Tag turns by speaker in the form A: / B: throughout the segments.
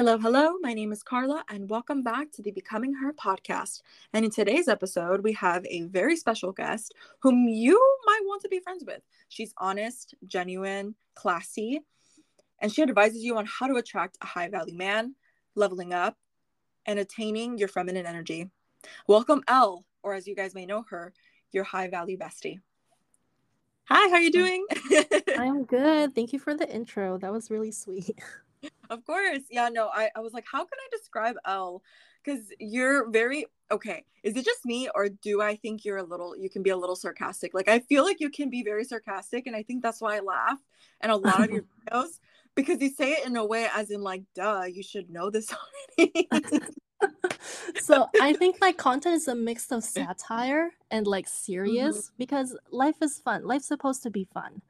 A: Hello, hello. My name is Carla, and welcome back to the Becoming Her podcast. And in today's episode, we have a very special guest whom you might want to be friends with. She's honest, genuine, classy, and she advises you on how to attract a high value man, leveling up, and attaining your feminine energy. Welcome, Elle, or as you guys may know her, your high value bestie. Hi, how are you mm. doing?
B: I'm good. Thank you for the intro. That was really sweet.
A: of course. Yeah, no, I, I was like, how can I describe Elle? Because you're very okay. Is it just me, or do I think you're a little, you can be a little sarcastic? Like, I feel like you can be very sarcastic, and I think that's why I laugh. And a lot of your videos, because you say it in a way as in, like, duh, you should know this already.
B: so I think my content is a mix of satire and like serious mm-hmm. because life is fun. Life's supposed to be fun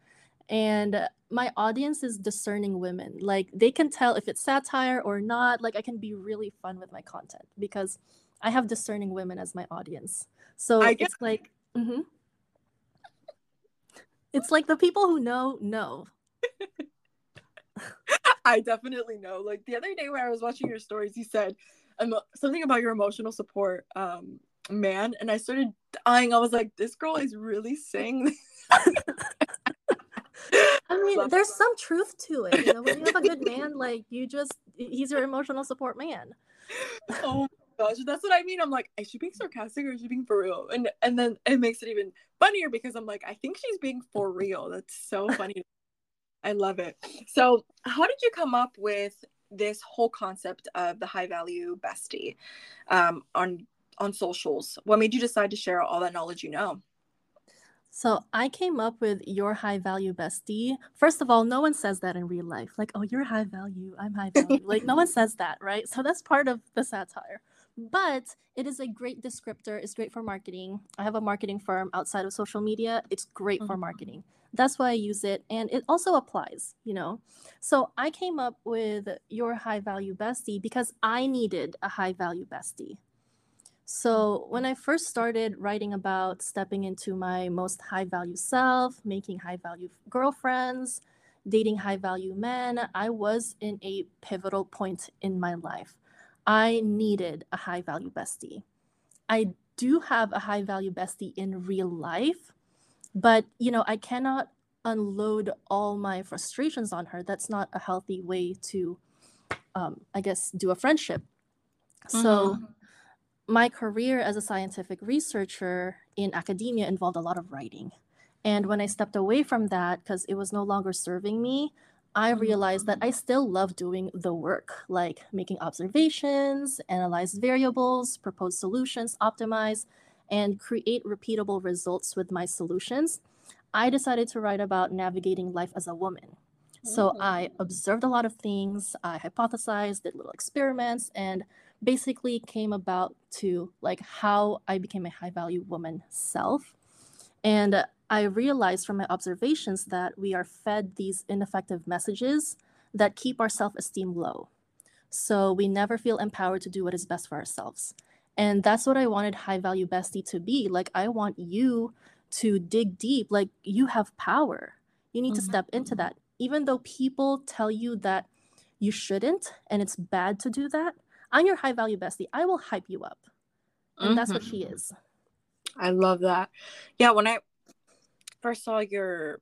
B: and my audience is discerning women. Like they can tell if it's satire or not. Like i can be really fun with my content because i have discerning women as my audience. So I it's like mm-hmm. it's like the people who know know.
A: I definitely know. Like the other day when i was watching your stories you said something about your emotional support um man and i started dying. I was like this girl is really saying
B: I mean, there's some truth to it. You know, when you have a good man, like you just he's your emotional support man.
A: Oh my gosh, that's what I mean. I'm like, is she being sarcastic or is she being for real? And and then it makes it even funnier because I'm like, I think she's being for real. That's so funny. I love it. So, how did you come up with this whole concept of the high value bestie um, on on socials? What made you decide to share all that knowledge you know?
B: So I came up with your high value bestie. First of all, no one says that in real life. Like, oh, you're high value, I'm high value. like, no one says that, right? So that's part of the satire. But it is a great descriptor. It's great for marketing. I have a marketing firm outside of social media. It's great mm-hmm. for marketing. That's why I use it. And it also applies, you know? So I came up with your high value bestie because I needed a high value bestie. So, when I first started writing about stepping into my most high value self, making high value girlfriends, dating high value men, I was in a pivotal point in my life. I needed a high value bestie. I do have a high value bestie in real life, but you know, I cannot unload all my frustrations on her. That's not a healthy way to, um, I guess, do a friendship. Mm-hmm. So, my career as a scientific researcher in academia involved a lot of writing. And when I stepped away from that, because it was no longer serving me, I mm-hmm. realized that I still love doing the work, like making observations, analyze variables, propose solutions, optimize, and create repeatable results with my solutions. I decided to write about navigating life as a woman. So I mm-hmm. observed a lot of things, I hypothesized, did little experiments, and basically came about to like how I became a high value woman self. And I realized from my observations that we are fed these ineffective messages that keep our self esteem low. So we never feel empowered to do what is best for ourselves. And that's what I wanted High Value Bestie to be. Like, I want you to dig deep. Like, you have power. You need mm-hmm. to step into that. Even though people tell you that you shouldn't and it's bad to do that, I'm your high value bestie. I will hype you up. And mm-hmm. that's what she mm-hmm. is.
A: I love that. Yeah, when I first saw your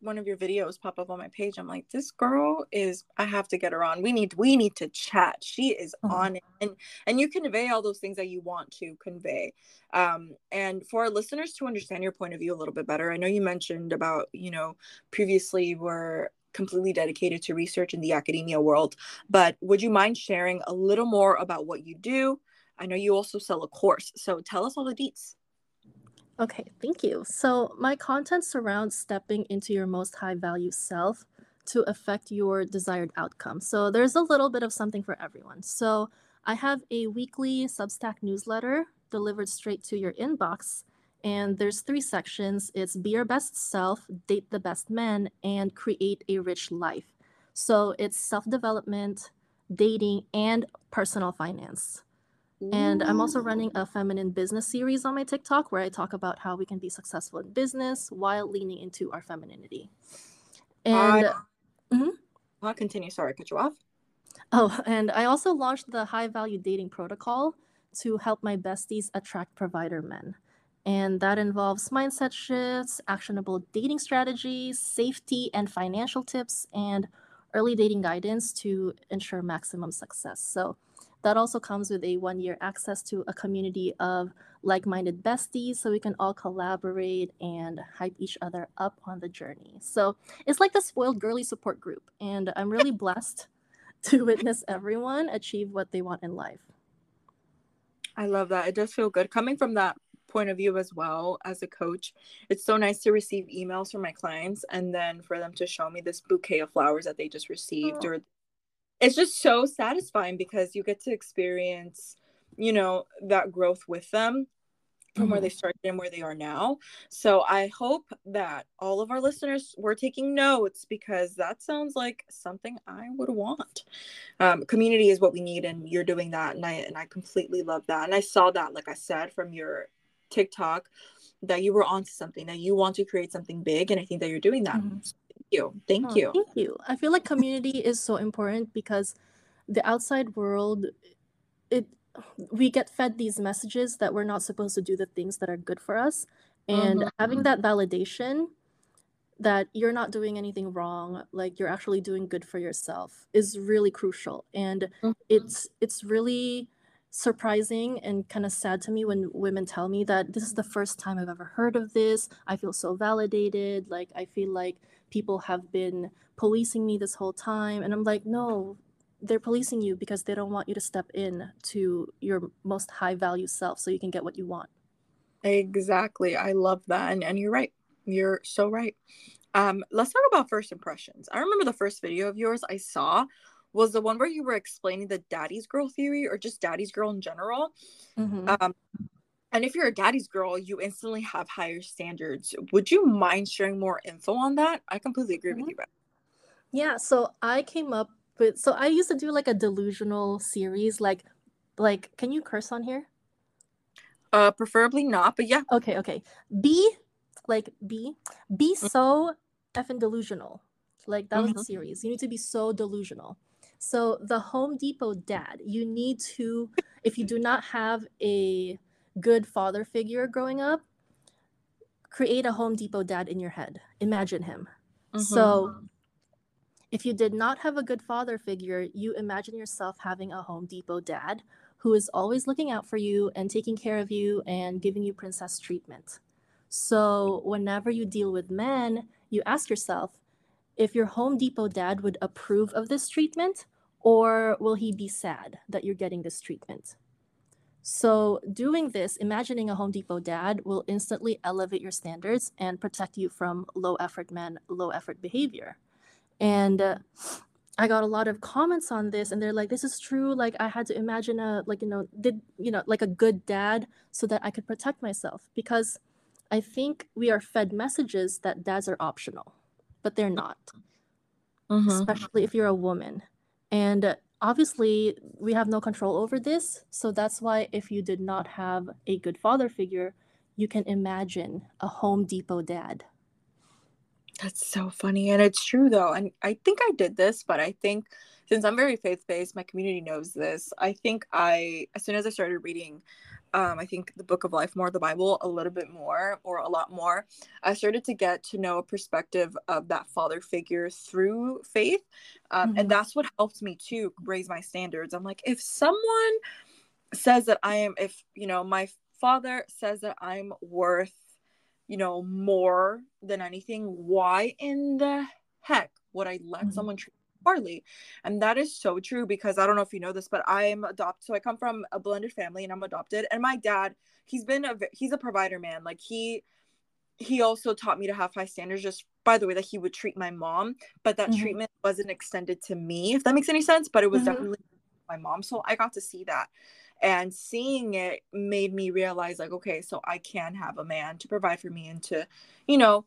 A: one of your videos pop up on my page, I'm like, this girl is I have to get her on. We need we need to chat. She is mm-hmm. on it. And and you convey all those things that you want to convey. Um and for our listeners to understand your point of view a little bit better, I know you mentioned about, you know, previously were completely dedicated to research in the academia world. But would you mind sharing a little more about what you do? I know you also sell a course, so tell us all the deets.
B: Okay, thank you. So, my content surrounds stepping into your most high value self to affect your desired outcome. So, there's a little bit of something for everyone. So, I have a weekly Substack newsletter delivered straight to your inbox and there's three sections it's be your best self date the best men, and create a rich life so it's self-development dating and personal finance Ooh. and i'm also running a feminine business series on my tiktok where i talk about how we can be successful in business while leaning into our femininity
A: and uh, mm-hmm. i'll continue sorry cut you off
B: Oh, and I also launched the high value dating protocol to help my besties attract provider men. And that involves mindset shifts, actionable dating strategies, safety and financial tips, and early dating guidance to ensure maximum success. So that also comes with a one year access to a community of like minded besties so we can all collaborate and hype each other up on the journey. So it's like the spoiled girly support group. And I'm really blessed to witness everyone achieve what they want in life.
A: I love that. It does feel good coming from that point of view as well as a coach. It's so nice to receive emails from my clients and then for them to show me this bouquet of flowers that they just received oh. or it's just so satisfying because you get to experience you know that growth with them from mm-hmm. where they started and where they are now so i hope that all of our listeners were taking notes because that sounds like something i would want um, community is what we need and you're doing that and i and i completely love that and i saw that like i said from your tiktok that you were onto something that you want to create something big and i think that you're doing that mm-hmm you. Thank oh, you.
B: Thank you. I feel like community is so important because the outside world it we get fed these messages that we're not supposed to do the things that are good for us and mm-hmm. having that validation that you're not doing anything wrong like you're actually doing good for yourself is really crucial and mm-hmm. it's it's really surprising and kind of sad to me when women tell me that this is the first time I've ever heard of this. I feel so validated. Like, I feel like people have been policing me this whole time. And I'm like, no, they're policing you because they don't want you to step in to your most high value self so you can get what you want.
A: Exactly. I love that. And, and you're right. You're so right. Um, let's talk about first impressions. I remember the first video of yours I saw was the one where you were explaining the daddy's girl theory or just daddy's girl in general. Mm-hmm. Um, and if you're a daddy's girl, you instantly have higher standards. Would you mind sharing more info on that? I completely agree mm-hmm. with you.
B: Yeah, so I came up with so I used to do like a delusional series like like can you curse on here?
A: Uh preferably not, but yeah.
B: Okay, okay. Be like be be mm-hmm. so effing delusional. Like that mm-hmm. was the series. You need to be so delusional. So the Home Depot dad, you need to, if you do not have a good father figure growing up, create a Home Depot dad in your head. Imagine him. Mm-hmm. So if you did not have a good father figure, you imagine yourself having a Home Depot dad who is always looking out for you and taking care of you and giving you princess treatment. So whenever you deal with men, you ask yourself, if your Home Depot dad would approve of this treatment, or will he be sad that you're getting this treatment? So, doing this, imagining a Home Depot dad will instantly elevate your standards and protect you from low effort men, low effort behavior. And uh, I got a lot of comments on this, and they're like, "This is true. Like, I had to imagine a like you know did you know like a good dad so that I could protect myself because I think we are fed messages that dads are optional but they're not, mm-hmm. especially if you're a woman. And obviously, we have no control over this. So that's why, if you did not have a good father figure, you can imagine a Home Depot dad.
A: That's so funny. And it's true, though. And I think I did this, but I think since I'm very faith based, my community knows this. I think I, as soon as I started reading um, I think the book of life more, the Bible a little bit more or a lot more. I started to get to know a perspective of that father figure through faith. Um, mm-hmm. And that's what helped me to raise my standards. I'm like, if someone says that I am, if, you know, my father says that I'm worth, you know, more than anything, why in the heck would I let mm-hmm. someone treat poorly. And that is so true because I don't know if you know this, but I am adopted. So I come from a blended family and I'm adopted. And my dad, he's been a he's a provider man. Like he he also taught me to have high standards just by the way that he would treat my mom, but that mm-hmm. treatment wasn't extended to me, if that makes any sense. But it was mm-hmm. definitely my mom. So I got to see that. And seeing it made me realize, like, okay, so I can have a man to provide for me and to, you know,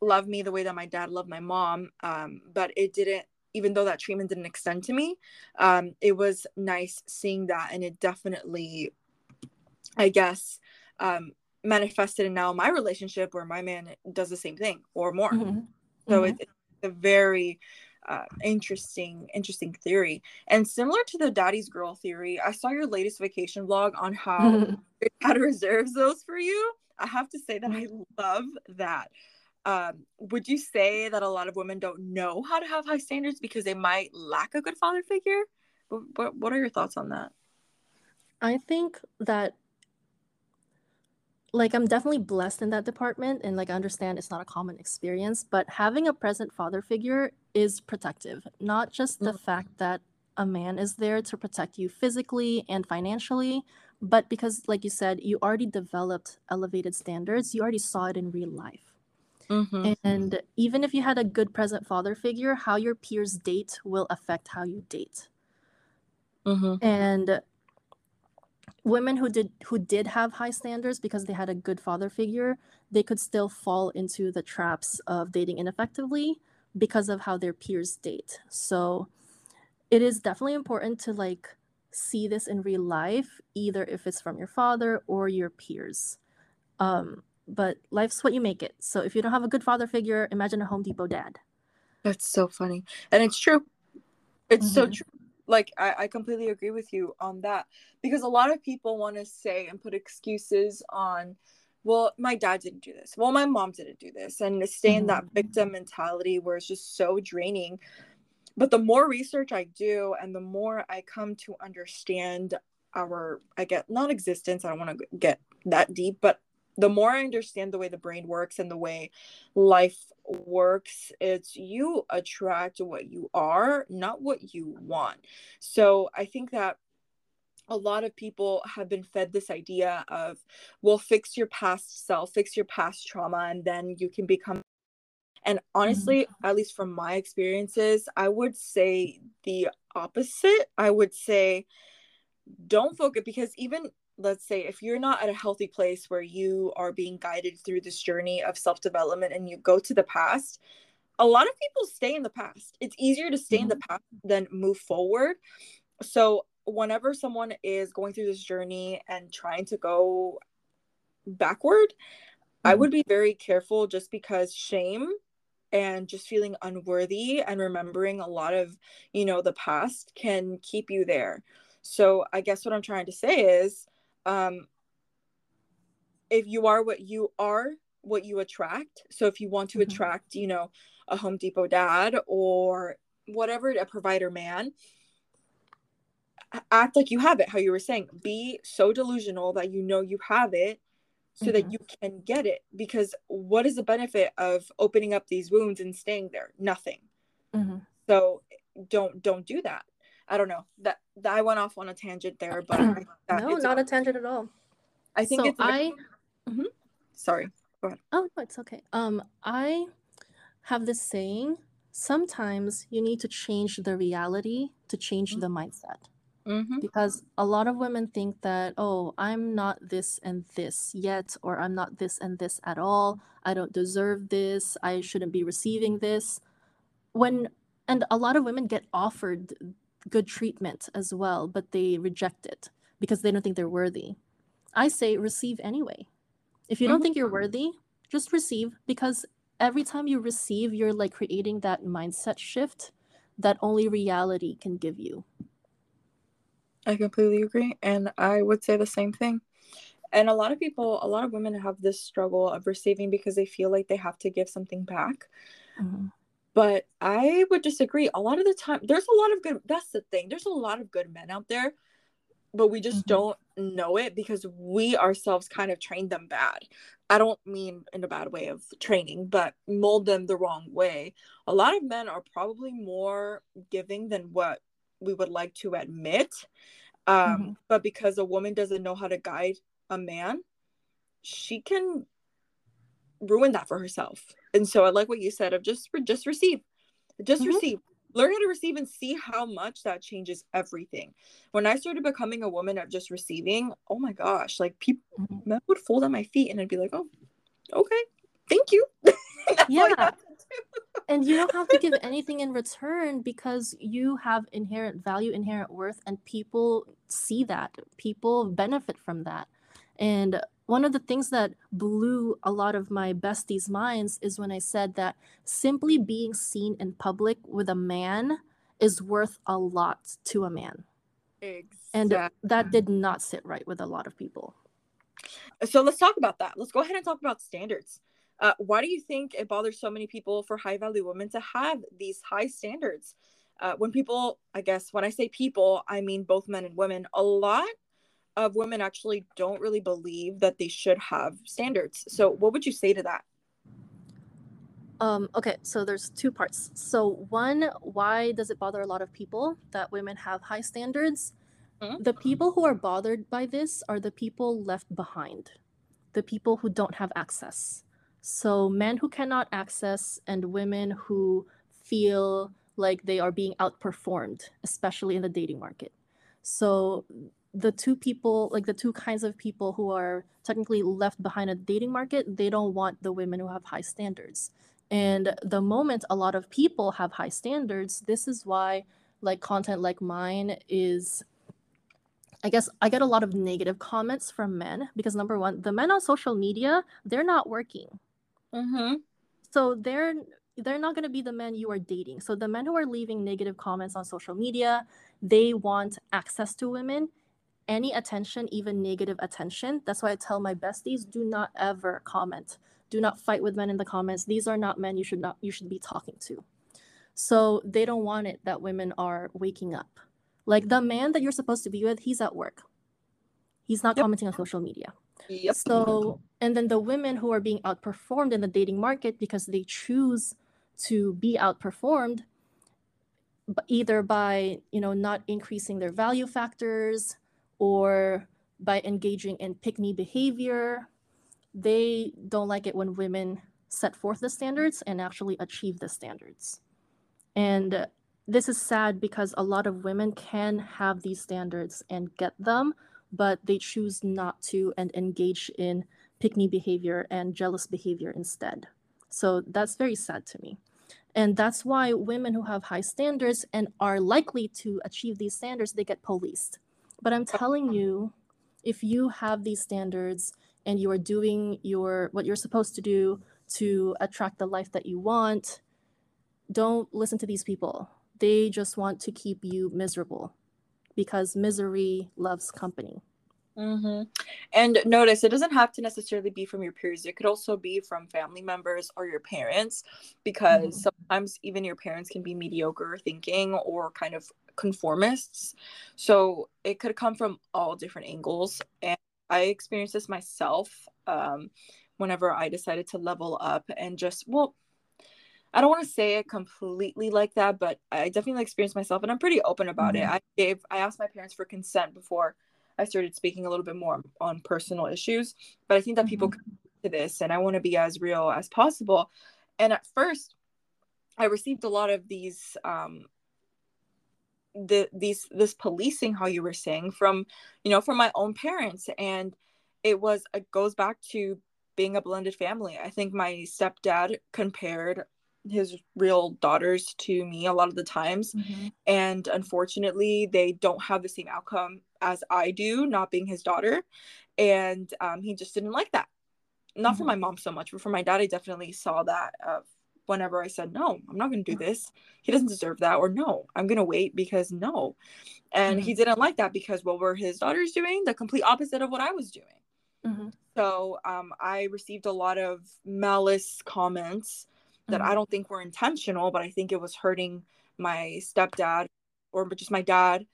A: love me the way that my dad loved my mom. Um, but it didn't even though that treatment didn't extend to me um, it was nice seeing that and it definitely i guess um, manifested in now my relationship where my man does the same thing or more mm-hmm. so mm-hmm. It, it's a very uh, interesting interesting theory and similar to the daddy's girl theory i saw your latest vacation vlog on how how to reserve those for you i have to say that i love that um, would you say that a lot of women don't know how to have high standards because they might lack a good father figure what, what, what are your thoughts on that
B: i think that like I'm definitely blessed in that department and like I understand it's not a common experience, but having a present father figure is protective. Not just the mm. fact that a man is there to protect you physically and financially, but because like you said, you already developed elevated standards, you already saw it in real life. Mm-hmm. And even if you had a good present father figure, how your peers date will affect how you date. Mm-hmm. And women who did who did have high standards because they had a good father figure they could still fall into the traps of dating ineffectively because of how their peers date so it is definitely important to like see this in real life either if it's from your father or your peers um but life's what you make it. So if you don't have a good father figure imagine a home depot dad.
A: That's so funny. And it's true. It's mm-hmm. so true. Like I, I completely agree with you on that. Because a lot of people want to say and put excuses on well my dad didn't do this. Well my mom didn't do this. And stay in that mm-hmm. victim mentality where it's just so draining. But the more research i do and the more i come to understand our i get not existence i don't want to get that deep but the more I understand the way the brain works and the way life works, it's you attract what you are, not what you want. So I think that a lot of people have been fed this idea of, well, fix your past self, fix your past trauma, and then you can become. And honestly, mm-hmm. at least from my experiences, I would say the opposite. I would say, don't focus because even let's say if you're not at a healthy place where you are being guided through this journey of self-development and you go to the past a lot of people stay in the past it's easier to stay mm-hmm. in the mm-hmm. past than move forward so whenever someone is going through this journey and trying to go backward mm-hmm. i would be very careful just because shame and just feeling unworthy and remembering a lot of you know the past can keep you there so i guess what i'm trying to say is um, if you are what you are, what you attract. So if you want to mm-hmm. attract, you know, a Home Depot dad or whatever, a provider man, act like you have it, how you were saying. Be so delusional that you know you have it so mm-hmm. that you can get it. Because what is the benefit of opening up these wounds and staying there? Nothing. Mm-hmm. So don't don't do that. I don't know that, that I went off on a tangent there, but
B: no, not a tangent at all.
A: I think so it's. I. Mm-hmm. Sorry. Go ahead.
B: Oh no, it's okay. Um, I have this saying. Sometimes you need to change the reality to change mm-hmm. the mindset. Mm-hmm. Because a lot of women think that, oh, I'm not this and this yet, or I'm not this and this at all. I don't deserve this. I shouldn't be receiving this. When and a lot of women get offered good treatment as well, but they reject it because they don't think they're worthy. I say receive anyway. If you mm-hmm. don't think you're worthy, just receive because every time you receive, you're like creating that mindset shift that only reality can give you.
A: I completely agree. And I would say the same thing. And a lot of people, a lot of women have this struggle of receiving because they feel like they have to give something back. Mm-hmm. But I would disagree. A lot of the time, there's a lot of good, that's the thing. There's a lot of good men out there, but we just mm-hmm. don't know it because we ourselves kind of trained them bad. I don't mean in a bad way of training, but mold them the wrong way. A lot of men are probably more giving than what we would like to admit. Um, mm-hmm. But because a woman doesn't know how to guide a man, she can ruin that for herself. And so I like what you said of just just receive. Just mm-hmm. receive. Learn how to receive and see how much that changes everything. When I started becoming a woman of just receiving, oh my gosh, like people mm-hmm. men would fold at my feet and I'd be like, oh, okay, thank you.
B: yeah. and you don't have to give anything in return because you have inherent value, inherent worth, and people see that. People benefit from that. And one of the things that blew a lot of my besties' minds is when I said that simply being seen in public with a man is worth a lot to a man.
A: Exactly.
B: And that did not sit right with a lot of people.
A: So let's talk about that. Let's go ahead and talk about standards. Uh, why do you think it bothers so many people for high value women to have these high standards? Uh, when people, I guess, when I say people, I mean both men and women, a lot of women actually don't really believe that they should have standards. So, what would you say to that?
B: Um, okay, so there's two parts. So, one, why does it bother a lot of people that women have high standards? Mm-hmm. The people who are bothered by this are the people left behind, the people who don't have access. So, men who cannot access and women who feel like they are being outperformed, especially in the dating market. So, the two people, like the two kinds of people who are technically left behind a dating market, they don't want the women who have high standards. And the moment a lot of people have high standards, this is why like content like mine is I guess I get a lot of negative comments from men because number one, the men on social media, they're not working.
A: Mm-hmm.
B: So they're they're not going to be the men you are dating. So the men who are leaving negative comments on social media, they want access to women, any attention, even negative attention. That's why I tell my besties, do not ever comment do not fight with men in the comments these are not men you should not you should be talking to so they don't want it that women are waking up like the man that you're supposed to be with he's at work he's not yep. commenting on social media
A: yep.
B: so and then the women who are being outperformed in the dating market because they choose to be outperformed either by you know not increasing their value factors or by engaging in pick me behavior they don't like it when women set forth the standards and actually achieve the standards. And this is sad because a lot of women can have these standards and get them, but they choose not to and engage in pick me behavior and jealous behavior instead. So that's very sad to me. And that's why women who have high standards and are likely to achieve these standards, they get policed. But I'm telling you, if you have these standards and you are doing your what you're supposed to do to attract the life that you want don't listen to these people. They just want to keep you miserable because misery loves company
A: mm-hmm. and notice it doesn't have to necessarily be from your peers it could also be from family members or your parents because mm-hmm. sometimes even your parents can be mediocre thinking or kind of conformists so it could come from all different angles and I experienced this myself um, whenever I decided to level up and just, well, I don't want to say it completely like that, but I definitely experienced myself and I'm pretty open about mm-hmm. it. I gave, I asked my parents for consent before I started speaking a little bit more on personal issues, but I think that mm-hmm. people to this and I want to be as real as possible. And at first, I received a lot of these um, the these this policing how you were saying from you know from my own parents and it was it goes back to being a blended family i think my stepdad compared his real daughters to me a lot of the times mm-hmm. and unfortunately they don't have the same outcome as i do not being his daughter and um, he just didn't like that not mm-hmm. for my mom so much but for my dad i definitely saw that of whenever I said, no, I'm not going to do this. He doesn't deserve that. Or no, I'm going to wait because no. And mm-hmm. he didn't like that because what were his daughters doing? The complete opposite of what I was doing. Mm-hmm. So um, I received a lot of malice comments that mm-hmm. I don't think were intentional, but I think it was hurting my stepdad or just my dad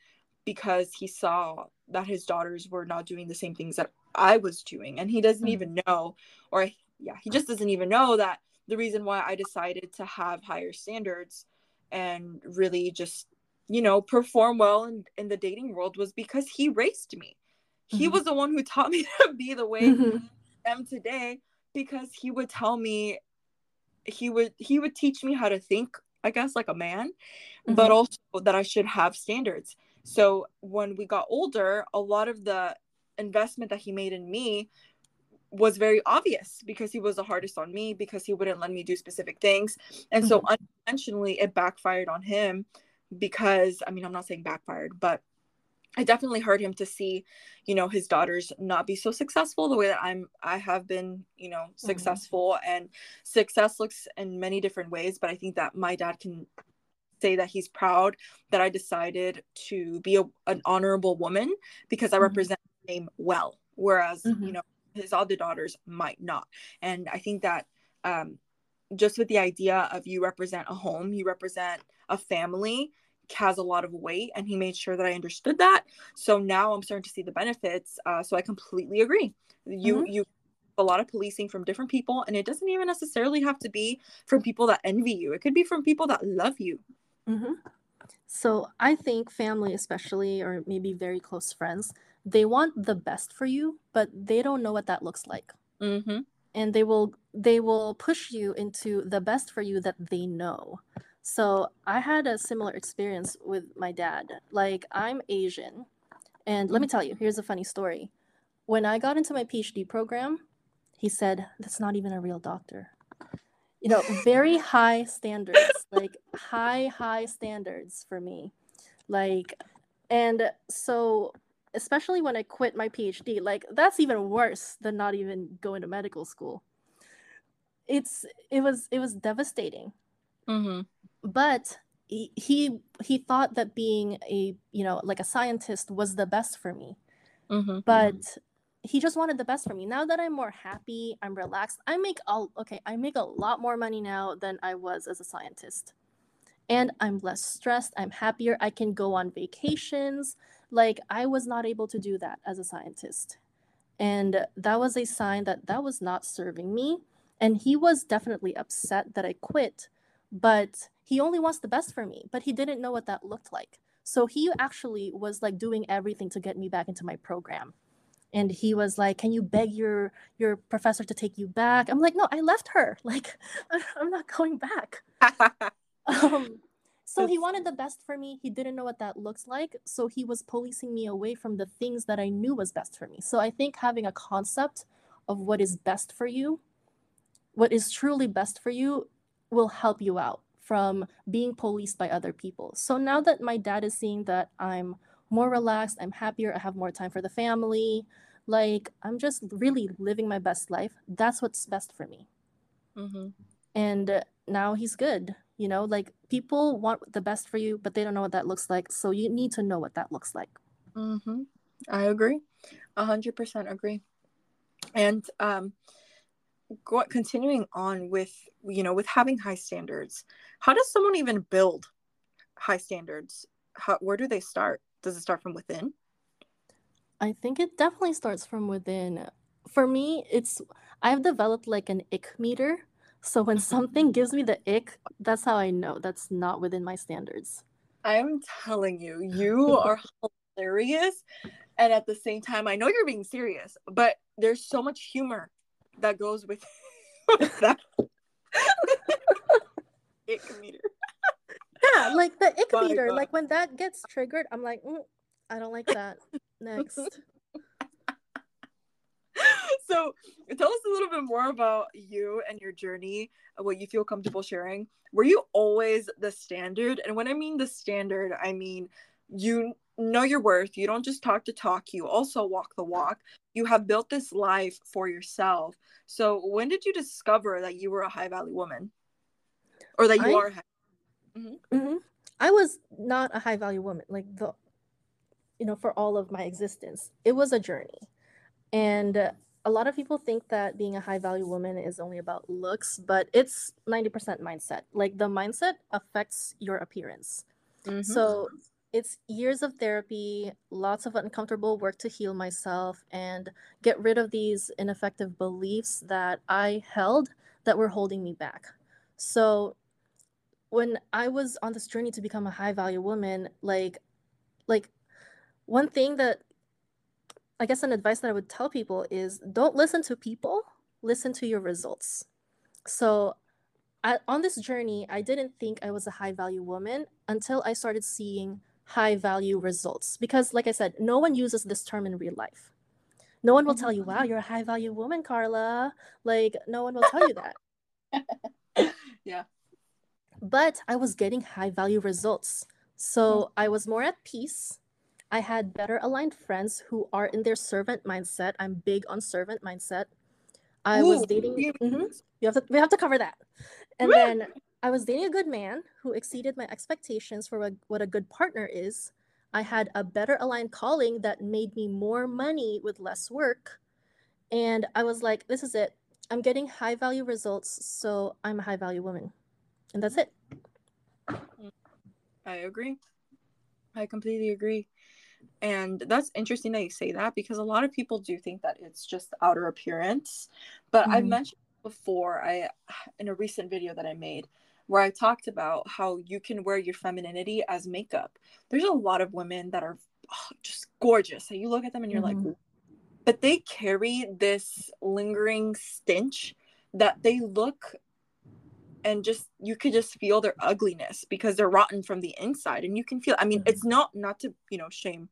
A: because he saw that his daughters were not doing the same things that I was doing. And he doesn't mm-hmm. even know, or yeah, he just doesn't even know that the reason why I decided to have higher standards and really just, you know, perform well in, in the dating world was because he raised me. Mm-hmm. He was the one who taught me to be the way mm-hmm. I am today because he would tell me he would he would teach me how to think I guess like a man, mm-hmm. but also that I should have standards. So when we got older, a lot of the investment that he made in me was very obvious because he was the hardest on me because he wouldn't let me do specific things and so mm-hmm. unintentionally it backfired on him because i mean i'm not saying backfired but I definitely hurt him to see, you know, his daughters not be so successful the way that I'm I have been, you know, mm-hmm. successful mm-hmm. and success looks in many different ways, but I think that my dad can say that he's proud that I decided to be a, an honorable woman because I mm-hmm. represent the name well, whereas, mm-hmm. you know, his other daughters might not. And I think that um just with the idea of you represent a home, you represent a family has a lot of weight and he made sure that I understood that. So now I'm starting to see the benefits. Uh, so I completely agree. You mm-hmm. you a lot of policing from different people and it doesn't even necessarily have to be from people that envy you. It could be from people that love you.
B: Mm-hmm. So I think family especially or maybe very close friends, they want the best for you, but they don't know what that looks like. Mm-hmm. And they will they will push you into the best for you that they know. So I had a similar experience with my dad. Like I'm Asian, and let me tell you, here's a funny story. When I got into my PhD program, he said, "That's not even a real doctor." You know, very high standards, like high high standards for me. Like and so especially when I quit my PhD, like that's even worse than not even going to medical school. It's it was it was devastating. Mm-hmm but he, he he thought that being a you know like a scientist was the best for me mm-hmm. but he just wanted the best for me. Now that i'm more happy i'm relaxed i make all okay i make a lot more money now than i was as a scientist. And i'm less stressed i'm happier i can go on vacations. Like i was not able to do that as a scientist. And that was a sign that that was not serving me. And he was definitely upset that i quit but he only wants the best for me, but he didn't know what that looked like. So he actually was like doing everything to get me back into my program. And he was like, "Can you beg your your professor to take you back?" I'm like, "No, I left her. Like, I'm not going back." um, so he wanted the best for me. He didn't know what that looks like. So he was policing me away from the things that I knew was best for me. So I think having a concept of what is best for you, what is truly best for you, will help you out from being policed by other people. So now that my dad is seeing that I'm more relaxed, I'm happier, I have more time for the family, like I'm just really living my best life. That's what's best for me. Mm-hmm. And now he's good. You know, like people want the best for you, but they don't know what that looks like. So you need to know what that looks like.
A: Mm-hmm. I agree. A hundred percent agree. And um, go, continuing on with you know with having high standards how does someone even build high standards how, where do they start does it start from within?
B: I think it definitely starts from within. For me it's i've developed like an ick meter. So when mm-hmm. something gives me the ick that's how i know that's not within my standards.
A: I'm telling you you are hilarious. And at the same time i know you're being serious but there's so much humor that goes with, with that.
B: Ick meter. Yeah, like the ick meter. Like when that gets triggered, I'm like, mm, I don't like that. Next.
A: so tell us a little bit more about you and your journey what you feel comfortable sharing were you always the standard and when i mean the standard i mean you know your worth. You don't just talk to talk, you also walk the walk. You have built this life for yourself. So, when did you discover that you were a high value woman or that you I, are?
B: Mm-hmm. Mm-hmm. I was not a high value woman, like the, you know, for all of my existence. It was a journey. And uh, a lot of people think that being a high value woman is only about looks, but it's 90% mindset. Like the mindset affects your appearance. Mm-hmm. So it's years of therapy, lots of uncomfortable work to heal myself and get rid of these ineffective beliefs that I held that were holding me back. So when I was on this journey to become a high value woman, like like one thing that I guess an advice that I would tell people is don't listen to people, listen to your results. So I, on this journey, I didn't think I was a high value woman until I started seeing high value results because like i said no one uses this term in real life. No one will tell you wow mm-hmm. you're a high value woman carla. Like no one will tell you that.
A: Yeah
B: but i was getting high value results so i was more at peace I had better aligned friends who are in their servant mindset. I'm big on servant mindset. I Ooh, was dating. Mm-hmm, you have to. We have to cover that. And then I was dating a good man who exceeded my expectations for what, what a good partner is. I had a better aligned calling that made me more money with less work. And I was like, this is it. I'm getting high value results, so I'm a high value woman. And that's it.
A: I agree. I completely agree. And that's interesting that you say that because a lot of people do think that it's just outer appearance. But mm. I mentioned before I in a recent video that I made where I talked about how you can wear your femininity as makeup. There's a lot of women that are oh, just gorgeous. And you look at them and you're mm-hmm. like, but they carry this lingering stench that they look and just you could just feel their ugliness because they're rotten from the inside and you can feel i mean it's not not to you know shame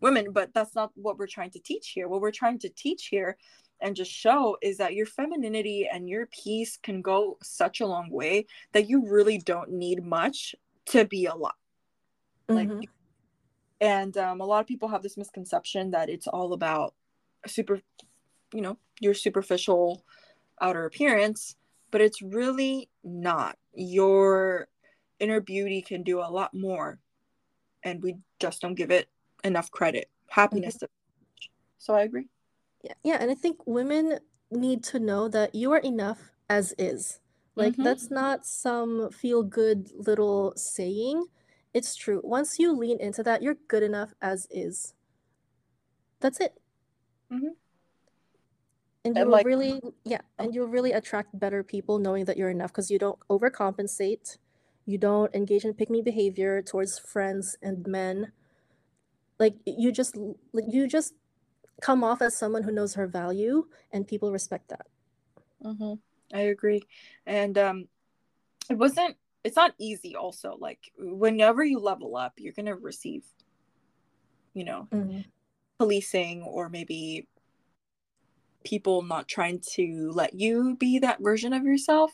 A: women but that's not what we're trying to teach here. What we're trying to teach here and just show is that your femininity and your peace can go such a long way that you really don't need much to be a lot. Mm-hmm. like and um, a lot of people have this misconception that it's all about super you know your superficial outer appearance but it's really not. Your inner beauty can do a lot more, and we just don't give it enough credit. Happiness. Mm-hmm. So I agree.
B: Yeah, yeah, and I think women need to know that you are enough as is. Like mm-hmm. that's not some feel good little saying. It's true. Once you lean into that, you're good enough as is. That's it. Mm-hmm and you and will like, really yeah and you'll really attract better people knowing that you're enough because you don't overcompensate you don't engage in pick me behavior towards friends and men like you just like you just come off as someone who knows her value and people respect that
A: mm-hmm. i agree and um it wasn't it's not easy also like whenever you level up you're gonna receive you know mm-hmm. policing or maybe people not trying to let you be that version of yourself.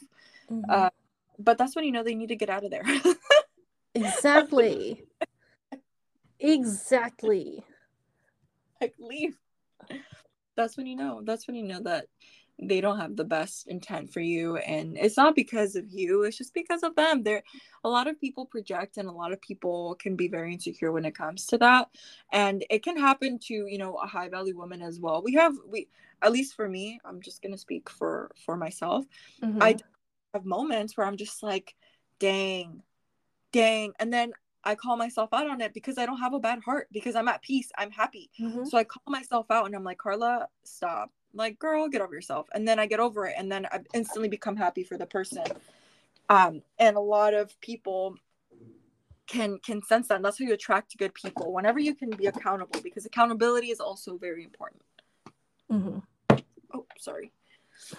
A: Mm-hmm. Uh, but that's when you know they need to get out of there.
B: exactly. exactly.
A: Like leave. That's when you know. That's when you know that they don't have the best intent for you and it's not because of you it's just because of them there a lot of people project and a lot of people can be very insecure when it comes to that and it can happen to you know a high value woman as well we have we at least for me i'm just going to speak for for myself mm-hmm. i have moments where i'm just like dang dang and then I call myself out on it because I don't have a bad heart because I'm at peace. I'm happy. Mm-hmm. So I call myself out and I'm like, Carla, stop like girl get over yourself and then i get over it and then i instantly become happy for the person um and a lot of people can can sense that and that's how you attract good people whenever you can be accountable because accountability is also very important mm-hmm. Oh sorry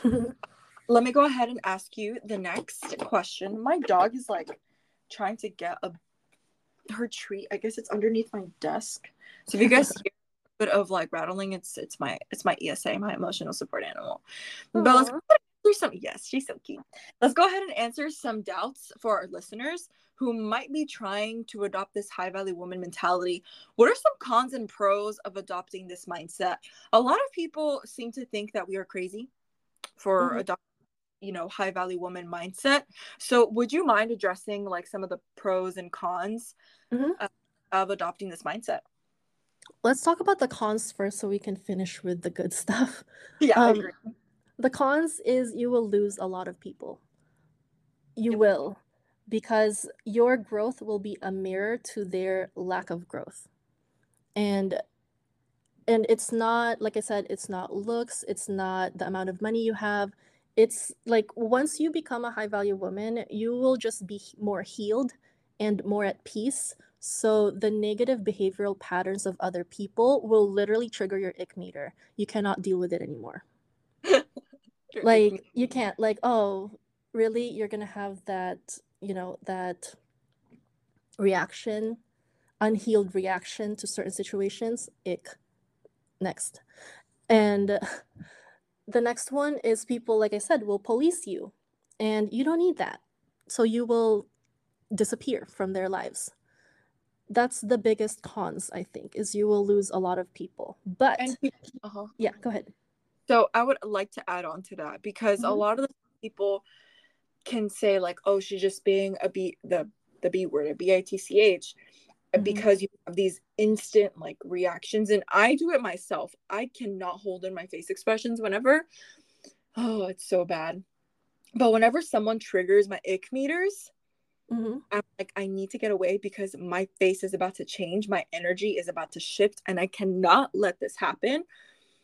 A: let me go ahead and ask you the next question my dog is like trying to get a her treat i guess it's underneath my desk so if you guys hear a bit of like rattling. It's it's my it's my ESA, my emotional support animal. Aww. But let's some. Yes, she's so cute. Let's go ahead and answer some doubts for our listeners who might be trying to adopt this high value woman mentality. What are some cons and pros of adopting this mindset? A lot of people seem to think that we are crazy for mm-hmm. adopting you know high value woman mindset so would you mind addressing like some of the pros and cons mm-hmm. of, of adopting this mindset
B: let's talk about the cons first so we can finish with the good stuff. Yeah, um, The cons is you will lose a lot of people. You yep. will, because your growth will be a mirror to their lack of growth. And and it's not like I said, it's not looks, it's not the amount of money you have. It's like once you become a high value woman, you will just be more healed and more at peace so the negative behavioral patterns of other people will literally trigger your ick meter. You cannot deal with it anymore. Like you can't like oh really? You're gonna have that you know that reaction unhealed reaction to certain situations? Ick. Next. And the next one is people like i said will police you. And you don't need that. So you will disappear from their lives. That's the biggest cons i think is you will lose a lot of people. But
A: And uh-huh.
B: yeah go ahead
A: So I would like to add on to that because a
B: Mhm.
A: lot of the people can say like, "Oh, she's just being a b the the b word, a b i t c h,"
B: Mhm.
A: because you have these instant like reactions, and I do it myself. I cannot hold in my face expressions whenever. Oh, it's so bad. But whenever someone triggers my ick meters,
B: Mhm.
A: I'm like, I need to get away because my face is about to change, my energy is about to shift, and I cannot let this happen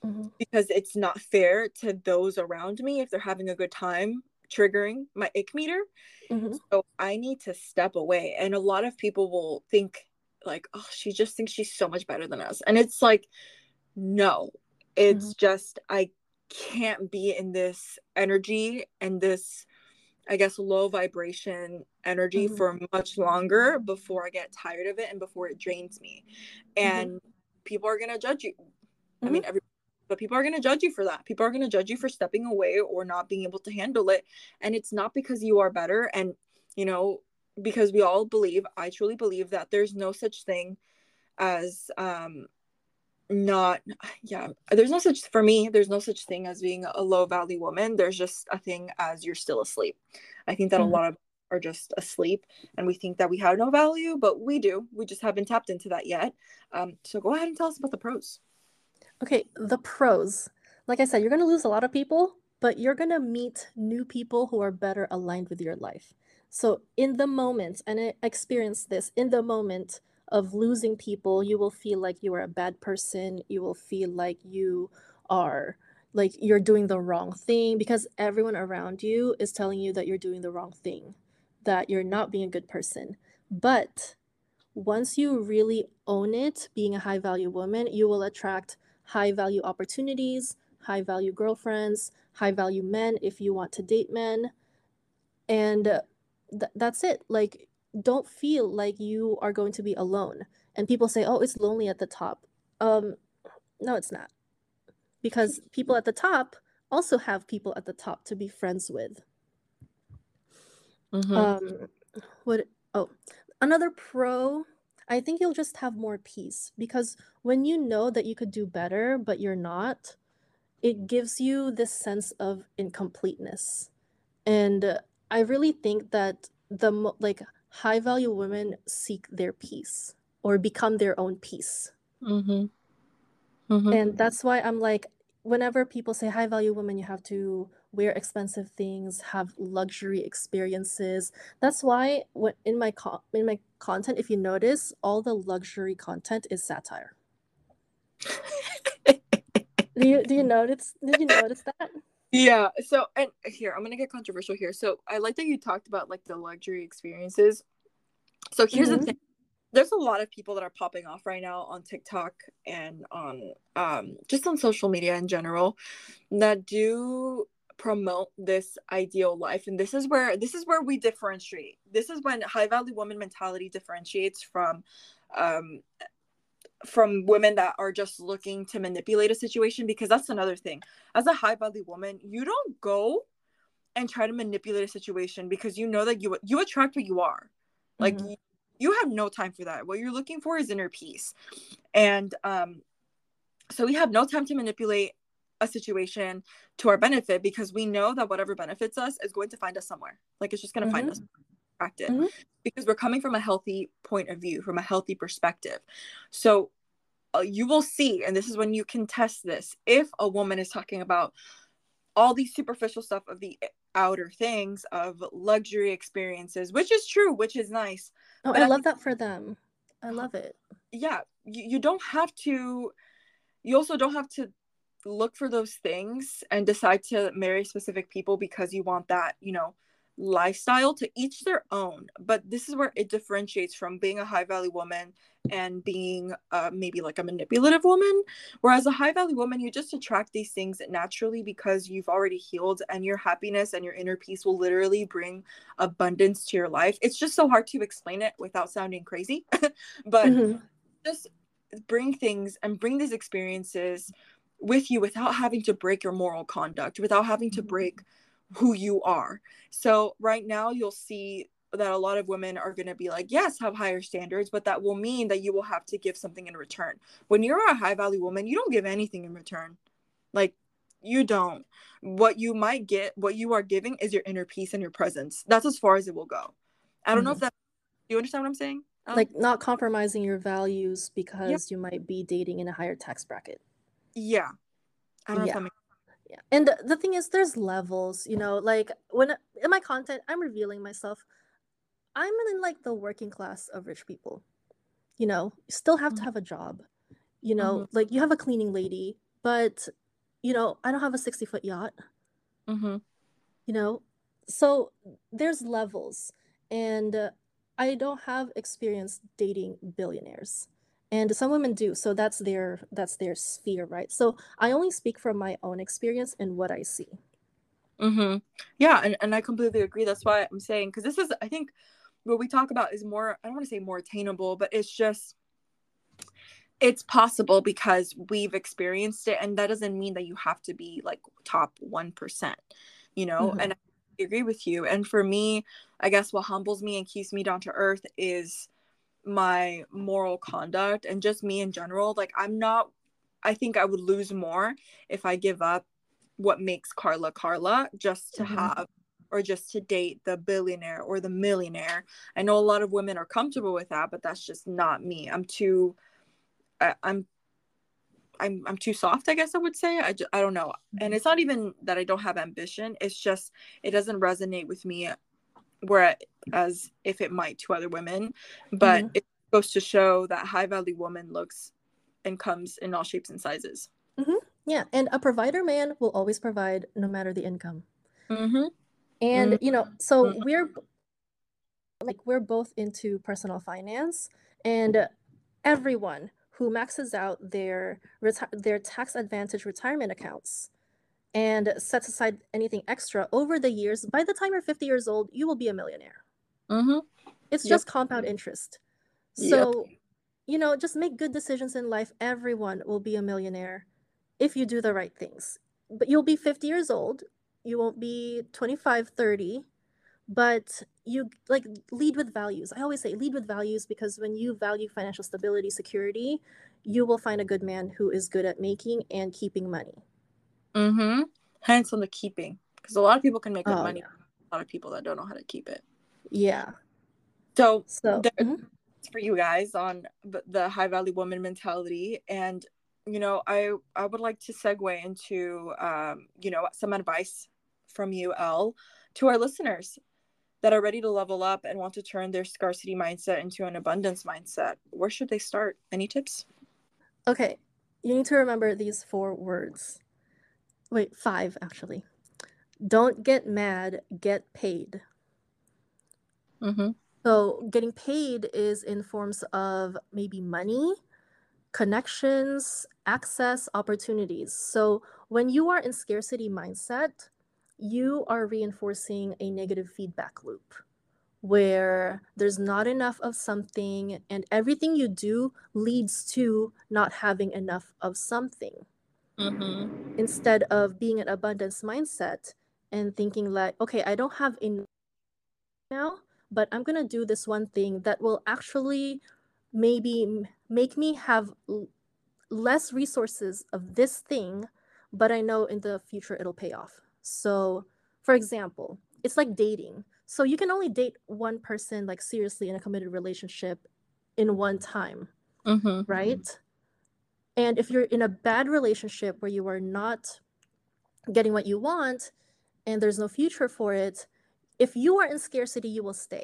B: Mhm.
A: because it's not fair to those around me if they're having a good time triggering my ick meter.
B: Mhm.
A: So I need to step away. And a lot of people will think, like, oh, she just thinks she's so much better than us. And it's like, no, it's just, I can't be in this energy and this, I guess, low vibration energy
B: Mhm.
A: for much longer before I get tired of it and before it drains me. And people are going to judge you. I mean, every but people are going to judge you for that. People are going to judge you for stepping away or not being able to handle it. And it's not because you are better. And, you know, because we all believe, I truly believe that there's no such thing as, um, not, yeah, there's no such, for me, there's no such thing as being a low value woman. There's just a thing as you're still asleep. I think that
B: Mhm.
A: a lot of are just asleep and we think that we have no value, but we do. We just haven't tapped into that yet. Um, so go ahead and tell us about the pros.
B: Okay, the pros. Like I said, you're going to lose a lot of people, but you're going to meet new people who are better aligned with your life. So, in the moment, and I experienced this in the moment of losing people, you will feel like you are a bad person. You will feel like you are like you're doing the wrong thing because everyone around you is telling you that you're doing the wrong thing, that you're not being a good person. But once you really own it, being a high value woman, you will attract high value opportunities, high value girlfriends, high value men if you want to date men. And uh, th- that's it. Like, don't feel like you are going to be alone. And people say, oh, it's lonely at the top. Um, no, it's not. Because people at the top also have people at the top to be friends with.
A: Mhm.
B: Um, what? Oh, another pro. I think you'll just have more peace because when you know that you could do better, but you're not, it gives you this sense of incompleteness. And I really think that the mo- like high value women seek their peace or become their own peace.
A: Mhm. Mhm.
B: And that's why I'm like, whenever people say high value women, you have to wear expensive things, have luxury experiences. That's why what in my co- in my content, if you notice, all the luxury content is satire. Do you do you notice? Did you notice that?
A: Yeah. So, and here, I'm going to get controversial here. So, I like that you talked about like the luxury experiences. So, here's
B: Mhm.
A: the thing there's a lot of people that are popping off right now on TikTok and on um, just on social media in general that do promote this ideal life and this is where this is where we differentiate. This is when high value woman mentality differentiates from um from women that are just looking to manipulate a situation because that's another thing. As a high value woman you don't go and try to manipulate a situation because you know that you you attract what you are. Like
B: Mhm.
A: you, you have no time for that. What you're looking for is inner peace. And um so we have no time to manipulate a situation to our benefit because we know that whatever benefits us is going to find us somewhere like it's just going to find
B: Mhm.
A: us attract it
B: Mhm.
A: because we're coming from a healthy point of view from a healthy perspective so uh, you will see and this is when you can test this if a woman is talking about all these superficial stuff of the outer things of luxury experiences which is true which is nice
B: Oh, I
A: at
B: love that for them. I love it.
A: yeah you, you don't have to you also don't have to look for those things and decide to marry specific people because you want that you know lifestyle to each their own. But this is where it differentiates from being a high value woman and being uh, maybe like a manipulative woman. Whereas a high value woman you just attract these things naturally because you've already healed and your happiness and your inner peace will literally bring abundance to your life. It's just so hard to explain it without sounding crazy. But
B: Mhm.
A: just bring things and bring these experiences with you without having to break your moral conduct, without having to break who you are. So right now you'll see that a lot of women are going to be like yes have higher standards but that will mean that you will have to give something in return. When you're a high value woman you don't give anything in return. Like you don't. What you might get what you are giving is your inner peace and your presence. That's as far as it will go. I don't mm-hmm. know if that you understand what i'm saying
B: um, like not compromising your values because yeah. you might be dating in a higher tax bracket
A: yeah.
B: I don't yeah. know if that makes yeah. And the, the thing is there's levels you know like when in my content i'm revealing myself. I'm in like the working class of rich people you know? Still have mm-hmm. to have a job you know? Mm-hmm. like you have a cleaning lady but you know i don't have a 60 foot yacht. Mm-hmm. you know? So there's levels. And uh, i don't have experience dating billionaires and some women do so that's their that's their sphere right? So i only speak from my own experience and what i see.
A: Mm-hmm. Yeah and, and i completely agree that's why i'm saying because this is i think what we talk about is more i don't want to say more attainable but it's just it's possible because we've experienced it and that doesn't mean that you have to be like top 1% you know? Mm-hmm. and i agree with you and for me i guess what humbles me and keeps me down to earth is my moral conduct and just me in general like i'm not i think i would lose more if i give up what makes carla carla just to mm-hmm. have or just to date the billionaire or the millionaire i know a lot of women are comfortable with that but that's just not me i'm too I, am I'm I'm too soft, I guess I would say. I, just, I don't know. And it's not even that I don't have ambition. It's just it doesn't resonate with me whereas if it might to other women. But mm-hmm. it goes to show that high value woman looks and comes in all shapes and sizes.
B: Mm-hmm. Yeah, and a provider man will always provide no matter the income. Mm-hmm. And you know, so mm-hmm. we're like we're both into personal finance, and everyone who maxes out their reti- their tax advantage retirement accounts and sets aside anything extra over the years by the time you're 50 years old you will be a millionaire mm-hmm. it's yep. just compound interest so yep. you know just make good decisions in life everyone will be a millionaire if you do the right things but you'll be 50 years old you won't be 25 30 but you like lead with values. I always say lead with values because when you value financial stability, security, you will find a good man who is good at making and keeping money.
A: Mm-hmm. Hence on the keeping. Because a lot of people can make good oh, money. Yeah. A lot of people that don't know how to keep it.
B: Yeah.
A: So, so mm-hmm. for you guys on the high value woman mentality and you know i i would like to segue into um you know some advice from you Elle to our listeners that are ready to level up and want to turn their scarcity mindset into an abundance mindset, where should they start? Any tips?
B: Okay, you need to remember these four words. Wait, five actually. Don't get mad, get paid. Mm-hmm. So, getting paid is in forms of maybe money, connections, access, opportunities. So, when you are in scarcity mindset, you are reinforcing a negative feedback loop where there's not enough of something and everything you do leads to not having enough of something mm-hmm. instead of being an abundance mindset and thinking like okay i don't have enough now but i'm going to do this one thing that will actually maybe make me have less resources of this thing but i know in the future it'll pay off so, for example, it's like dating. So you can only date one person like seriously in a committed relationship in one time, mm-hmm. right? And if you're in a bad relationship where you are not getting what you want and there's no future for it, if you are in scarcity, you will stay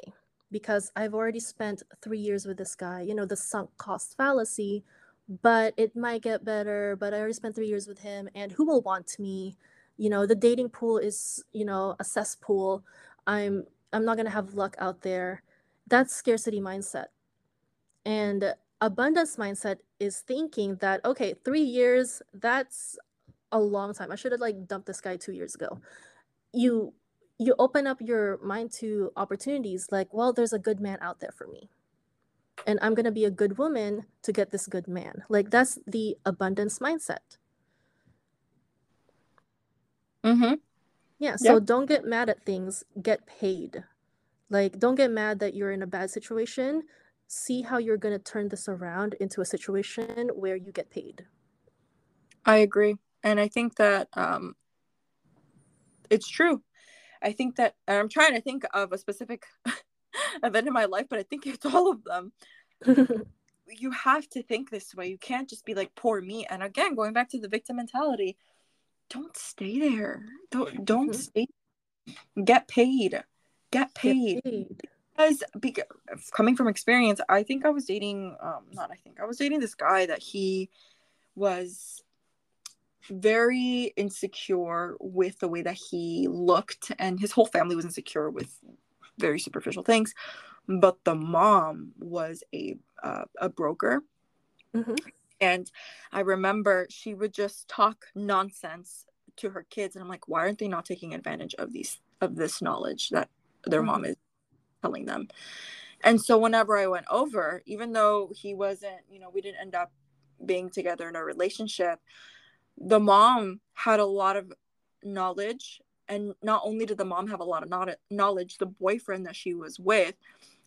B: because I've already spent three years with this guy, you know, the sunk cost fallacy, but it might get better, but I already spent three years with him and who will want me? you know the dating pool is you know a cesspool. I'm i'm not to have luck out there. That's scarcity mindset. And abundance mindset is thinking that okay 3 years that's a long time. I should have like dumped this guy 2 years ago. You you open up your mind to opportunities like well there's a good man out there for me and i'm going to be a good woman to get this good man like that's the abundance mindset Mm-hmm. Yeah. So don't get mad at things. Get paid. Like, don't get mad that you're in a bad situation. See how you're going to turn this around into a situation where you get paid.
A: I agree. And I think that um, it's true. I think that I'm trying to think of a specific event in my life, but I think it's all of them. you have to think this way. You can't just be like poor me. And again, going back to the victim mentality, don't stay there. Don't don't mm-hmm. stay. Get paid. Get paid. Get paid. Because, because coming from experience, I think I was dating um not I think I was dating this guy that he was very insecure with the way that he looked and his whole family was insecure with very superficial things but the mom was a uh, a broker mm-hmm. and i remember she would just talk nonsense to her kids and i'm like why aren't they not taking advantage of these of this knowledge that their mm-hmm. mom is telling them and so whenever i went over even though he wasn't you know we didn't end up being together in a relationship the mom had a lot of knowledge and not only did the mom have a lot of knowledge the boyfriend that she was with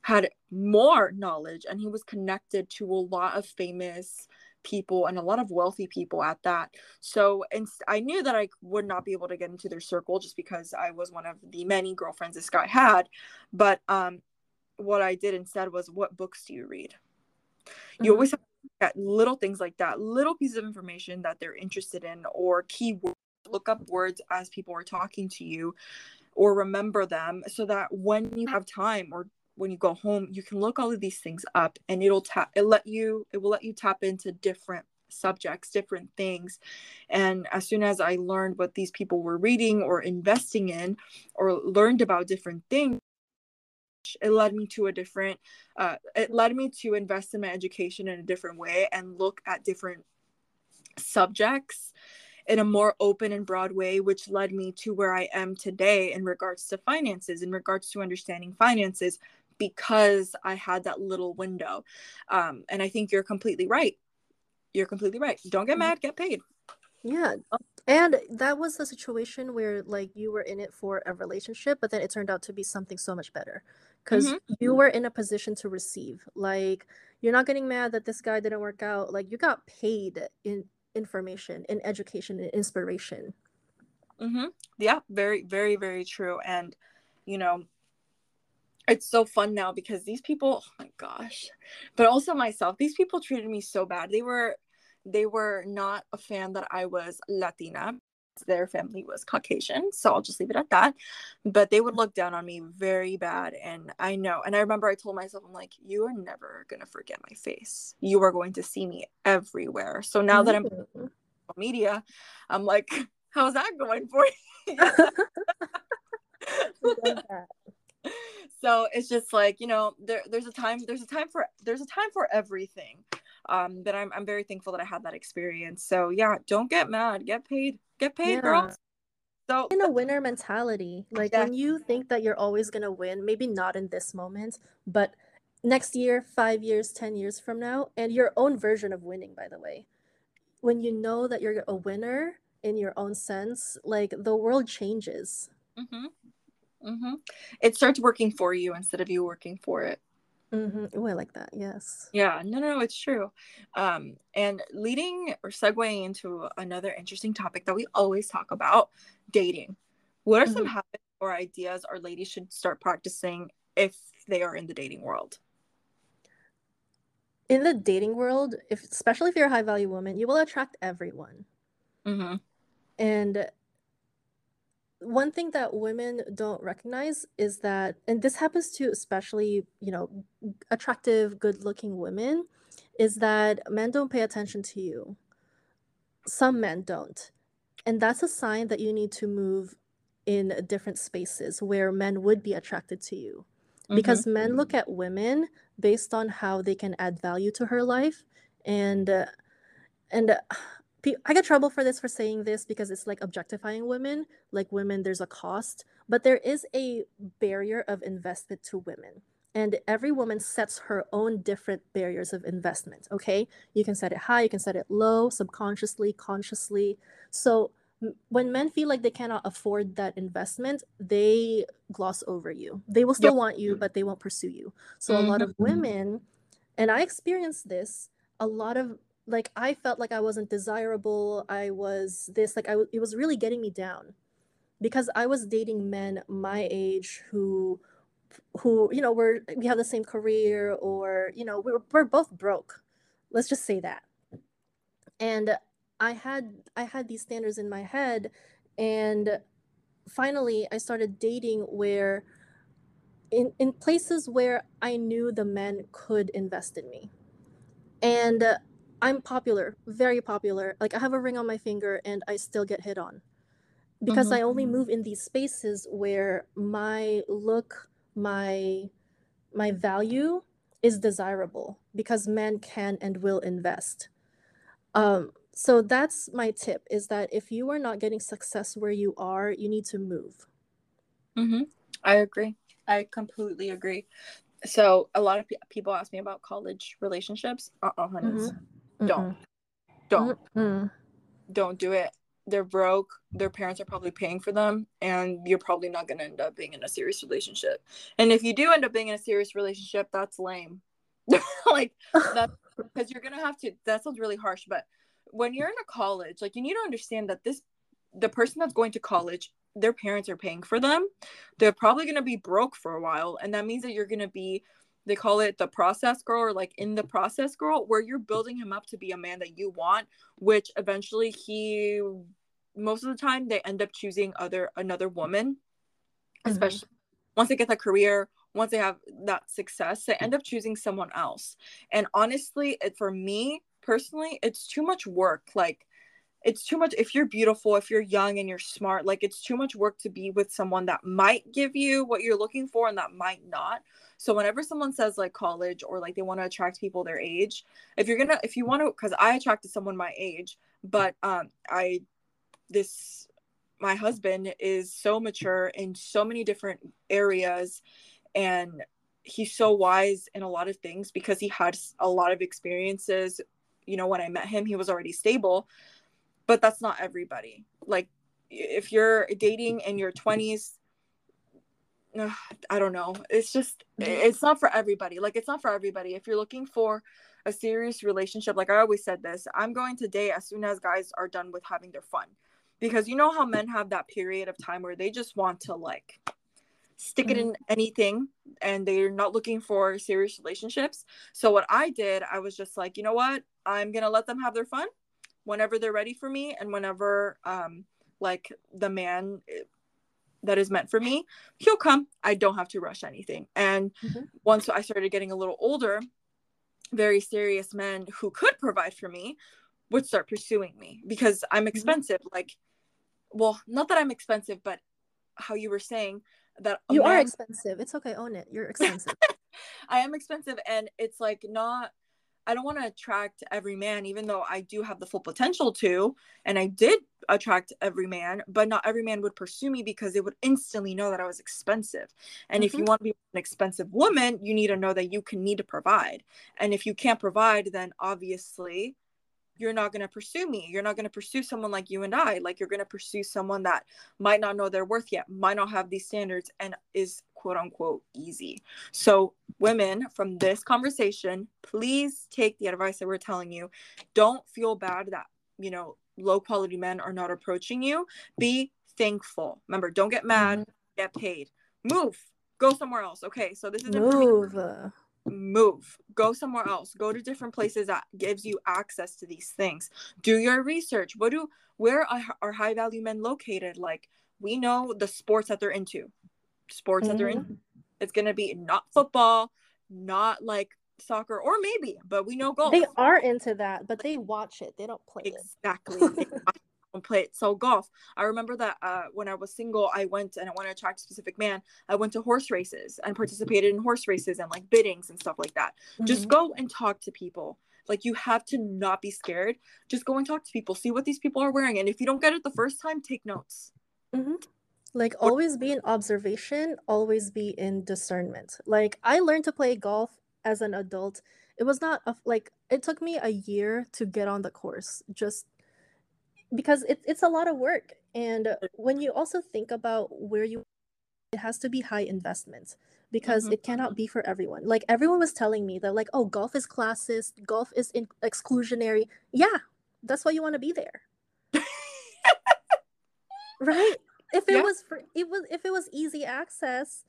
A: had more knowledge and he was connected to a lot of famous people and a lot of wealthy people at that so and i knew that i would not be able to get into their circle just because i was one of the many girlfriends this guy had but um what i did instead was what books do you read you mm-hmm. always have at little things like that, little pieces of information that they're interested in, or keywords. Look up words as people are talking to you, or remember them so that when you mm-hmm. have time or when you go home, you can look all of these things up, and it'll tap. It let you. It will let you tap into different subjects, different things. And as soon as I learned what these people were reading or investing in, or learned about different things, it led me to a different uh, it led me to invest in my education in a different way and look at different subjects in a more open and broad way which led me to where i am today in regards to finances in regards to understanding finances because i had that little window. Um, and i think you're completely right. You're completely right. Don't get mm-hmm. mad get paid.
B: Yeah. And that was a situation where like you were in it for a relationship but then it turned out to be something so much better because mm-hmm. you were in a position to receive. Like you're not getting mad that this guy didn't work out. Like you got paid in information, in education, in inspiration.
A: Mm-hmm. Yeah, very, very, very true. And you know, it's so fun now because these people, oh my gosh, but also myself, these people treated me so bad. They were they were not a fan that I was Latina their family was Caucasian, so I'll just leave it at that. But they would look down on me very bad. And I know, and I remember I told myself, I'm like, you are never going to forget my face. You are going to see me everywhere. So now that I'm mm-hmm. media, I'm like, how's that going for you? so it's just like you know there, there's a time there's a time for there's a time for everything um that I'm, I'm very thankful that i had that experience so yeah don't get mad get paid Get paid, yeah. girls.
B: So in a winner mentality. Like yeah. when you think that you're always gonna win, maybe not in this moment, but next year, five years, ten years from now, and your own version of winning, by the way. When you know that you're a winner in your own sense, like the world changes.
A: Mm-hmm. Mm-hmm. It starts working for you instead of you working for it.
B: Mm-hmm. Oh, I like that. Yes.
A: Yeah. No, no, it's true. Um, and leading or segueing into another interesting topic that we always talk about dating. What are mm-hmm. some habits or ideas our ladies should start practicing if they are in the dating world?
B: In the dating world, if especially if you're a high value woman, you will attract everyone. Mm-hmm. And one thing that women don't recognize is that and this happens to especially you know attractive good looking women is that men don't pay attention to you. Some men don't. And that's a sign that you need to move in different spaces where men would be attracted to you. Mm-hmm. because men look at women based on how they can add value to her life and uh, and I get trouble for this for saying this because it's like objectifying women. Like women, there's a cost, but there is a barrier of investment to women. And every woman sets her own different barriers of investment. Okay. You can set it high, you can set it low, subconsciously, consciously. So when men feel like they cannot afford that investment, they gloss over you. They will still yep. want you, but they won't pursue you. So mm-hmm. a lot of mm-hmm. women, and I experienced this, a lot of like I felt like I wasn't desirable. I was this like I it was really getting me down. Because I was dating men my age who who you know were we have the same career or you know we were, we're both broke. Let's just say that. And i had i had these standards in my head and finally i started dating where in in places where i knew the men could invest in me. And i'm popular very popular. Like i have a ring on my finger and i still get hit on. Because mm-hmm. i only move in these spaces where my look my my value is desirable because men can and will invest. Um, so that's my tip is that if you are not getting success where you are you need to move.
A: Mm-hmm. i agree. I completely agree. So a lot of pe- people ask me about college relationships. Uh-uh honeys mm-hmm. Don't. Don't. Mm-hmm. don't do it. They're broke. Their parents are probably paying for them and you're probably not going to end up being in a serious relationship. And if you do end up being in a serious relationship that's lame. Like that's because you're going to have to that sounds really harsh but when you're in a college like you need to understand that this the person that's going to college their parents are paying for them. They're probably going to be broke for a while and that means that you're going to be they call it the process girl or like in the process girl where you're building him up to be a man that you want which eventually he most of the time they end up choosing other another woman mm-hmm. especially once they get that career once they have that success they end up choosing someone else. And honestly it for me personally it's too much work like it's too much if you're beautiful if you're young and you're smart like it's too much work to be with someone that might give you what you're looking for and that might not. So whenever someone says like college or like they want to attract people their age if you're gonna if you want to because i attracted someone my age but um i this my husband is so mature in so many different areas and he's so wise in a lot of things because he had a lot of experiences. You know when i met him he was already stable but that's not everybody like if you're dating in your 20s i don't know it's just it's not for everybody like it's not for everybody if you're looking for a serious relationship like i always said this i'm going to date as soon as guys are done with having their fun because you know how men have that period of time where they just want to like stick it in mm-hmm. anything and they're not looking for serious relationships. So what I did, I was just like, you know what? I'm going to let them have their fun whenever they're ready for me and whenever um like the man eh, that is meant for me, he'll come. I don't have to rush anything. And mm-hmm. once I started getting a little older, very serious men who could provide for me would start pursuing me because I'm mm-hmm. expensive. Mm-hmm. Like well, not that I'm expensive, but how you were saying that
B: you man... are expensive. It's okay, own it. You're expensive.
A: I am expensive, and it's like not. I don't want to attract every man, even though I do have the full potential to, and I did attract every man, but not every man would pursue me because they would instantly know that I was expensive. And mm-hmm. if you mm-hmm. want to be an expensive woman, you need to know that you can need to provide. And if you can't provide, then obviously you're not going to pursue me. You're not going to pursue someone like you and I. Like you're going to pursue someone that might not know their worth yet, might not have these standards, and is quote unquote easy. So, women, from this conversation, please take the advice that we're telling you. Don't feel bad that, you know, low quality men are not approaching you. Be thankful. Remember, don't get mad, mm-hmm. get paid. Move. Go somewhere else. Okay, so this is a move move go somewhere else go to different places that gives you access to these things do your research what do where are, are high value men located like we know the sports that they're into sports mm-hmm. that they're in mm-hmm. it's going to be not football not like soccer or maybe but we know golf
B: they are into that but they watch it they don't play
A: exactly it and play it. So golf, I remember that uh, when I was single, I went and I wanted to attract a specific man. I went to horse races and participated in horse races and like biddings and stuff like that. Mm-hmm. Just go and talk to people. Like you have to not be scared. Just go and talk to people. See what these people are wearing, and if you don't get it the first time, take notes.
B: Mm-hmm. Like always be in observation, always be in discernment. Like I learned to play golf as an adult. It was not a, like it took me a year to get on the course. Just because it, it's a lot of work and when you also think about where you it has to be high investment because
A: Mhm.
B: it cannot be for everyone like everyone was telling me that like oh golf is classist golf is in- exclusionary yeah that's why you want to be there right if it
A: Yeah.
B: was for it was if it was easy access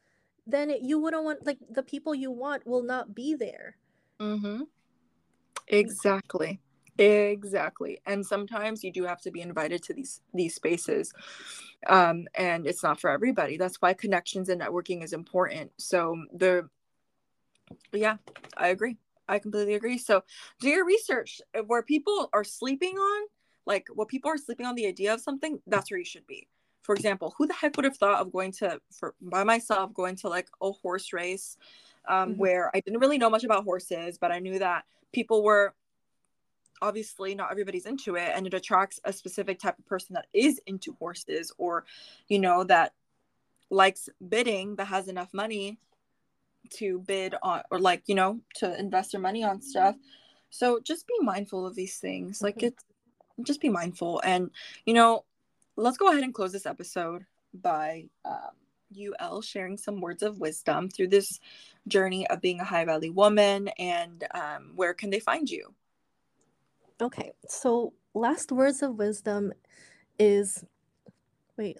B: then it, you wouldn't want like the people you want will not be there
A: Mm-hmm. Exactly. Exactly. And sometimes you do have to be invited to these these spaces. Um, and it's not for everybody. That's why connections and networking is important. So the yeah, I agree. I completely agree. So do your research where people are sleeping on, like what people are sleeping on the idea of something, that's where you should be. For example, who the heck would have thought of going to for by myself going to like a horse race um,
B: Mhm.
A: where I didn't really know much about horses, but I knew that people were obviously not everybody's into it and it attracts a specific type of person that is into horses or you know that likes bidding that has enough money to bid on or like you know to invest their money on stuff so just be mindful of these things like
B: Mhm.
A: it's just be mindful and you know let's go ahead and close this episode by um, ul sharing some words of wisdom through this journey of being a high value woman and um, where can they find you
B: Okay, so last words of wisdom is wait,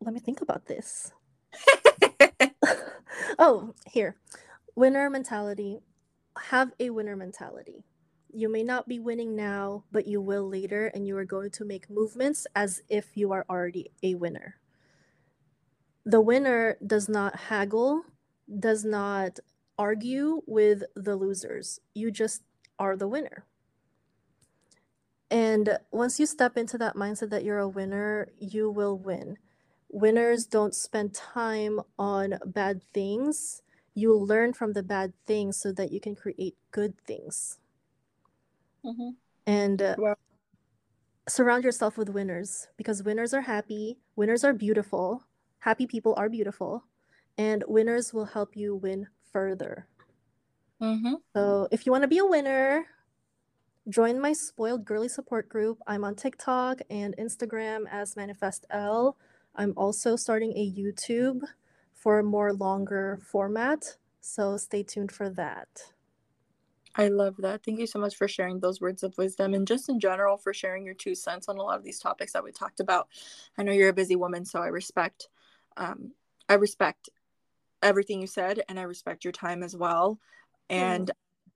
B: let me think about this. oh, here. Winner mentality. Have a winner mentality. You may not be winning now, but you will later, and you are going to make movements as if you are already a winner. The winner does not haggle, does not argue with the losers. You just are the winner. And once you step into that mindset that you're a winner, you will win. Winners don't spend time on bad things. You learn from the bad things so that you can create good things.
A: Mhm.
B: And uh,
A: Wow.
B: surround yourself with winners because winners are happy, winners are beautiful, happy people are beautiful, and winners will help you win further.
A: Mhm.
B: So if you want to be a winner, join my spoiled girly support group. I'm on TikTok and Instagram as Manifestelle. I'm also starting a YouTube for a more longer format. So stay tuned for that.
A: I love that. Thank you so much for sharing those words of wisdom and just in general for sharing your two cents on a lot of these topics that we talked about. I know you're a busy woman, so I respect um I respect everything you said and I respect your time as well. And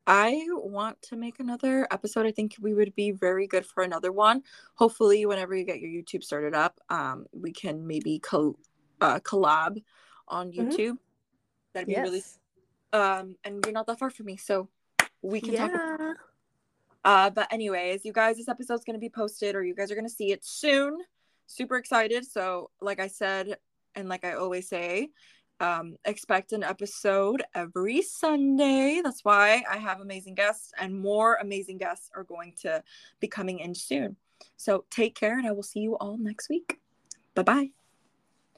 A: I want to make another episode. I think we would be very good for another one. Hopefully, whenever you get your YouTube started up, um, we can maybe co- uh, collab on
B: Mhm.
A: YouTube. That'd be really um and you're not that far from me, so we can talk
B: Yeah.
A: uh, but anyways, you guys, this episode's gonna be posted, or you guys are gonna see it soon. Super excited. So, like I said, and like I always say, um, expect an episode every Sunday. That's why I have amazing guests, and more amazing guests are going to be coming in soon. So take care, and I will see you all next week. Bye bye.